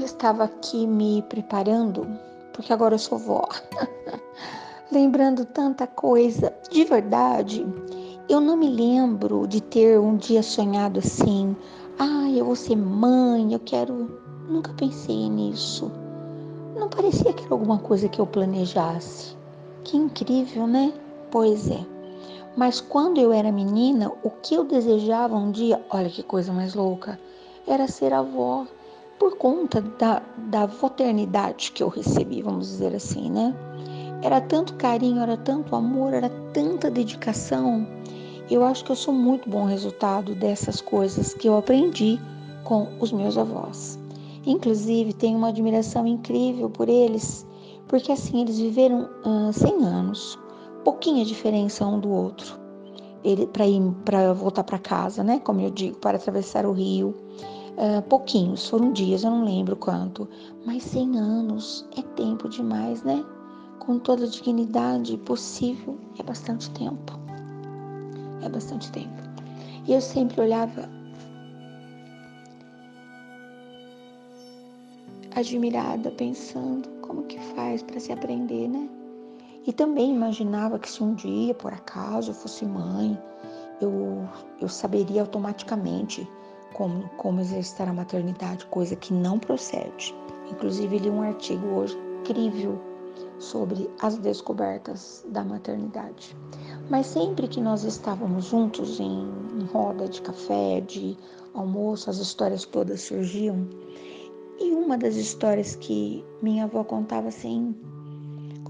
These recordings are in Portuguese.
eu estava aqui me preparando, porque agora eu sou vó, lembrando tanta coisa. De verdade, eu não me lembro de ter um dia sonhado assim. Ah, eu vou ser mãe, eu quero. Nunca pensei nisso. Não parecia que era alguma coisa que eu planejasse. Que incrível, né? Pois é. Mas quando eu era menina, o que eu desejava um dia, olha que coisa mais louca, era ser avó por conta da, da fraternidade que eu recebi, vamos dizer assim, né? Era tanto carinho, era tanto amor, era tanta dedicação. Eu acho que eu sou muito bom resultado dessas coisas que eu aprendi com os meus avós. Inclusive, tenho uma admiração incrível por eles, porque assim eles viveram uh, 100 anos, pouquinha diferença um do outro. Ele para ir para voltar para casa, né? Como eu digo, para atravessar o rio Uh, pouquinhos, foram dias, eu não lembro quanto, mas 100 anos é tempo demais, né? Com toda a dignidade possível, é bastante tempo. É bastante tempo. E eu sempre olhava admirada, pensando como que faz para se aprender, né? E também imaginava que se um dia, por acaso, eu fosse mãe, eu, eu saberia automaticamente como, como exercitar a maternidade, coisa que não procede. Inclusive, li um artigo hoje incrível sobre as descobertas da maternidade. Mas sempre que nós estávamos juntos em, em roda de café, de almoço, as histórias todas surgiam. E uma das histórias que minha avó contava assim,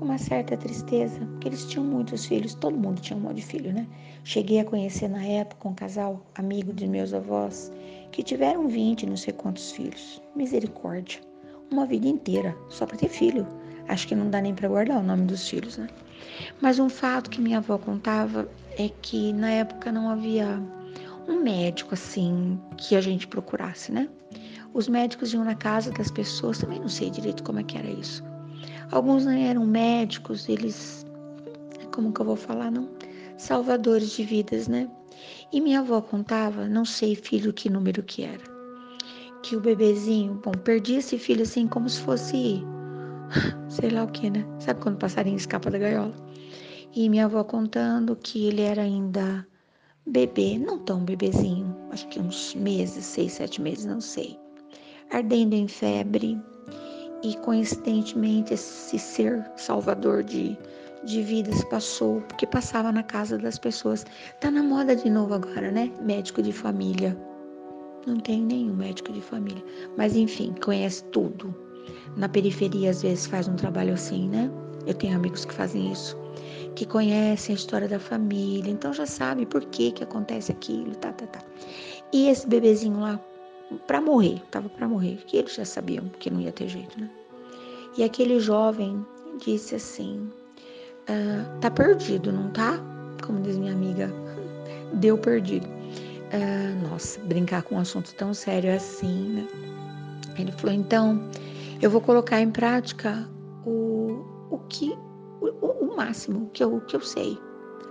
com uma certa tristeza, porque eles tinham muitos filhos, todo mundo tinha um monte de filho, né? Cheguei a conhecer na época um casal amigo de meus avós que tiveram 20 não sei quantos filhos. Misericórdia. Uma vida inteira só para ter filho. Acho que não dá nem para guardar o nome dos filhos, né? Mas um fato que minha avó contava é que na época não havia um médico assim que a gente procurasse, né? Os médicos iam na casa das pessoas, também não sei direito como é que era isso. Alguns não eram médicos, eles, como que eu vou falar, não? Salvadores de vidas, né? E minha avó contava, não sei filho que número que era, que o bebezinho, bom, perdia esse filho assim como se fosse, sei lá o que, né? Sabe quando o passarinho escapa da gaiola? E minha avó contando que ele era ainda bebê, não tão bebezinho, acho que uns meses, seis, sete meses, não sei, ardendo em febre, e coincidentemente esse ser salvador de, de vidas passou, porque passava na casa das pessoas. Tá na moda de novo agora, né? Médico de família. Não tem nenhum médico de família. Mas enfim, conhece tudo. Na periferia, às vezes, faz um trabalho assim, né? Eu tenho amigos que fazem isso. Que conhecem a história da família, então já sabe por que que acontece aquilo, tá, tá, tá. E esse bebezinho lá para morrer, tava para morrer, que eles já sabiam que não ia ter jeito, né? E aquele jovem disse assim: ah, tá perdido, não tá? Como diz minha amiga, deu perdido. Ah, nossa, brincar com um assunto tão sério assim, né? Ele falou: então, eu vou colocar em prática o, o que, o, o máximo que eu, que eu sei.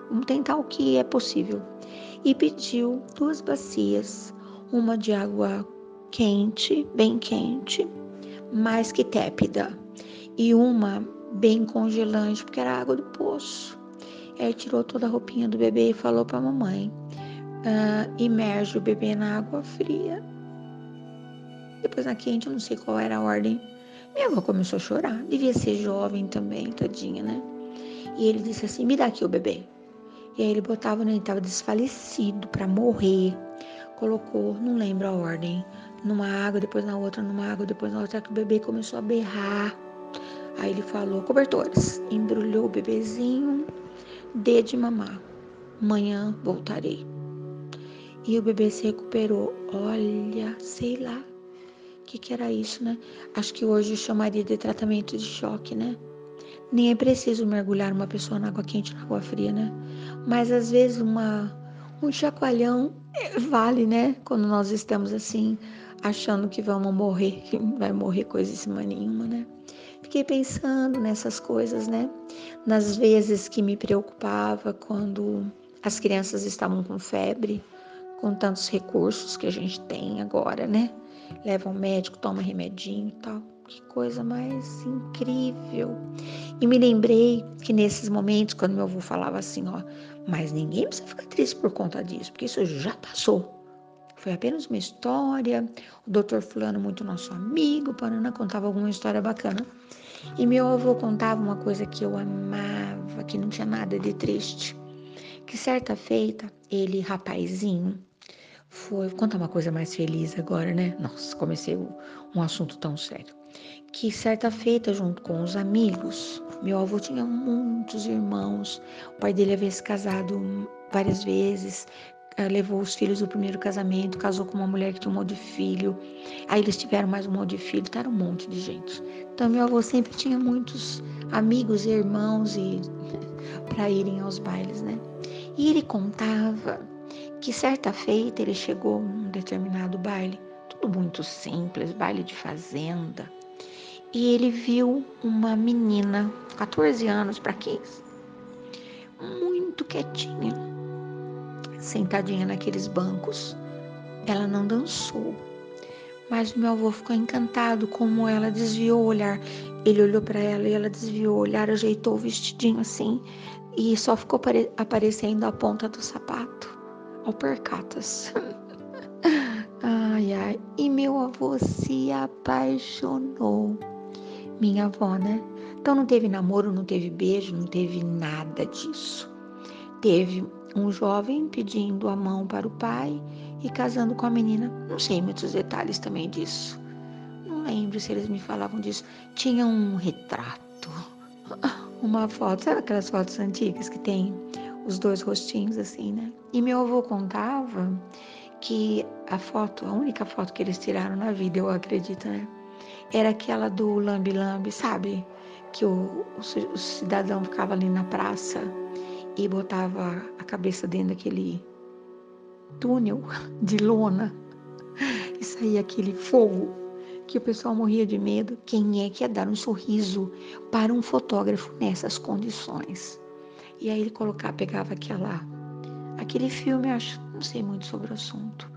Vamos tentar o que é possível. E pediu duas bacias uma de água quente, bem quente, mais que tépida, e uma bem congelante, porque era água do poço. Aí tirou toda a roupinha do bebê e falou para a mamãe: ah, imerge o bebê na água fria. Depois na quente, eu não sei qual era a ordem. Minha avó começou a chorar. Devia ser jovem também, tadinha, né? E ele disse assim: me dá aqui o bebê. E aí ele botava, né? Ele estava desfalecido para morrer colocou, não lembro a ordem, numa água, depois na outra, numa água, depois na outra, que o bebê começou a berrar. Aí ele falou: cobertores, embrulhou o bebezinho, dê de mamar. Amanhã voltarei. E o bebê se recuperou. Olha, sei lá. O que, que era isso, né? Acho que hoje chamaria de tratamento de choque, né? Nem é preciso mergulhar uma pessoa na água quente, na água fria, né? Mas às vezes uma um chacoalhão vale, né? Quando nós estamos assim, achando que vamos morrer, que vai morrer coisíssima nenhuma, né? Fiquei pensando nessas coisas, né? Nas vezes que me preocupava quando as crianças estavam com febre, com tantos recursos que a gente tem agora, né? leva ao médico, toma remedinho e tal. Que coisa mais incrível. E me lembrei que nesses momentos, quando meu avô falava assim, ó, mas ninguém precisa ficar triste por conta disso, porque isso já passou. Foi apenas uma história. O doutor Fulano, muito nosso amigo, Panana, contava alguma história bacana. E meu avô contava uma coisa que eu amava, que não tinha nada de triste. Que certa feita, ele, rapazinho, foi. Vou contar uma coisa mais feliz agora, né? Nossa, comecei um assunto tão sério. Que certa feita, junto com os amigos, meu avô tinha muitos irmãos. O pai dele havia se casado várias vezes, eh, levou os filhos do primeiro casamento, casou com uma mulher que tinha um de filho. Aí eles tiveram mais um monte de filho, então era um monte de gente. Então meu avô sempre tinha muitos amigos e irmãos e para irem aos bailes, né? E ele contava que certa feita ele chegou num determinado baile, tudo muito simples, baile de fazenda, e ele viu uma menina, 14 anos para 15, muito quietinha, sentadinha naqueles bancos. Ela não dançou, mas meu avô ficou encantado como ela desviou o olhar. Ele olhou para ela e ela desviou o olhar, ajeitou o vestidinho assim e só ficou aparecendo a ponta do sapato ao percatas. ai, ai. E meu avô se apaixonou. Minha avó, né? Então não teve namoro, não teve beijo, não teve nada disso. Teve um jovem pedindo a mão para o pai e casando com a menina. Não sei muitos detalhes também disso. Não lembro se eles me falavam disso. Tinha um retrato, uma foto, sabe aquelas fotos antigas que tem os dois rostinhos assim, né? E meu avô contava que a foto, a única foto que eles tiraram na vida, eu acredito, né? Era aquela do lambi, sabe? Que o, o, o cidadão ficava ali na praça e botava a cabeça dentro daquele túnel de lona e saía aquele fogo que o pessoal morria de medo. Quem é que ia dar um sorriso para um fotógrafo nessas condições? E aí ele colocava, pegava aquela, aquele filme, acho, não sei muito sobre o assunto,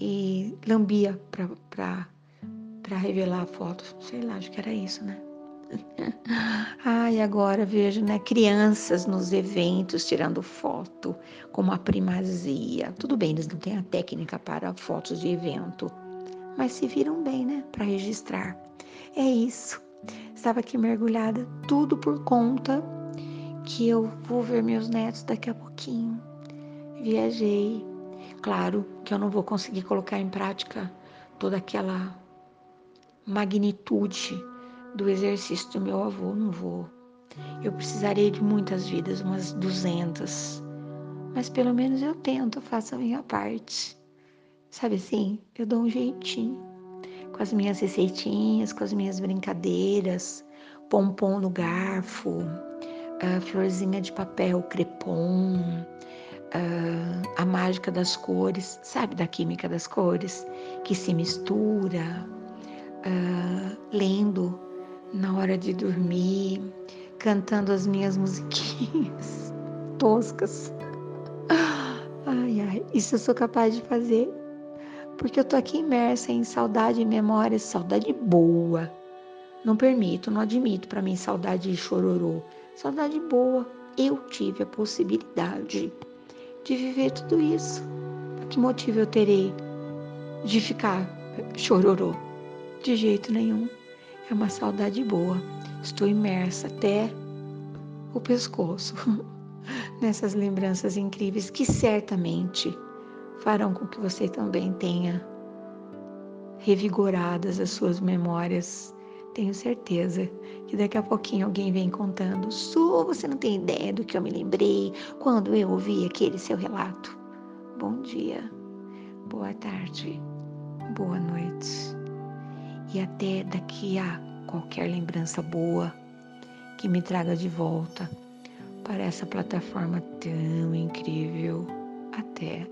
e lambia para revelar a foto. Sei lá, acho que era isso, né? Ai, agora vejo, né? Crianças nos eventos tirando foto com uma primazia. Tudo bem, eles não têm a técnica para fotos de evento, mas se viram bem, né? Para registrar. É isso. Estava aqui mergulhada, tudo por conta que eu vou ver meus netos daqui a pouquinho. Viajei. Claro que eu não vou conseguir colocar em prática toda aquela magnitude do exercício do meu avô, não vou. Eu precisarei de muitas vidas, umas duzentas. Mas pelo menos eu tento, faço a minha parte. Sabe assim? Eu dou um jeitinho. Com as minhas receitinhas, com as minhas brincadeiras, pompom no garfo, a florzinha de papel crepom, a mágica das cores, sabe da química das cores, que se mistura, lendo na hora de dormir, cantando as minhas musiquinhas toscas. Ai, ai, isso eu sou capaz de fazer, porque eu tô aqui imersa em saudade e memória, saudade boa. Não permito, não admito para mim saudade e chororô. Saudade boa. Eu tive a possibilidade de viver tudo isso. Que motivo eu terei de ficar chororô? De jeito nenhum. É uma saudade boa. Estou imersa até o pescoço nessas lembranças incríveis que certamente farão com que você também tenha revigoradas as suas memórias tenho certeza que daqui a pouquinho alguém vem contando. Su, você não tem ideia do que eu me lembrei quando eu ouvi aquele seu relato. Bom dia, boa tarde, boa noite. E até daqui a qualquer lembrança boa que me traga de volta para essa plataforma tão incrível. Até.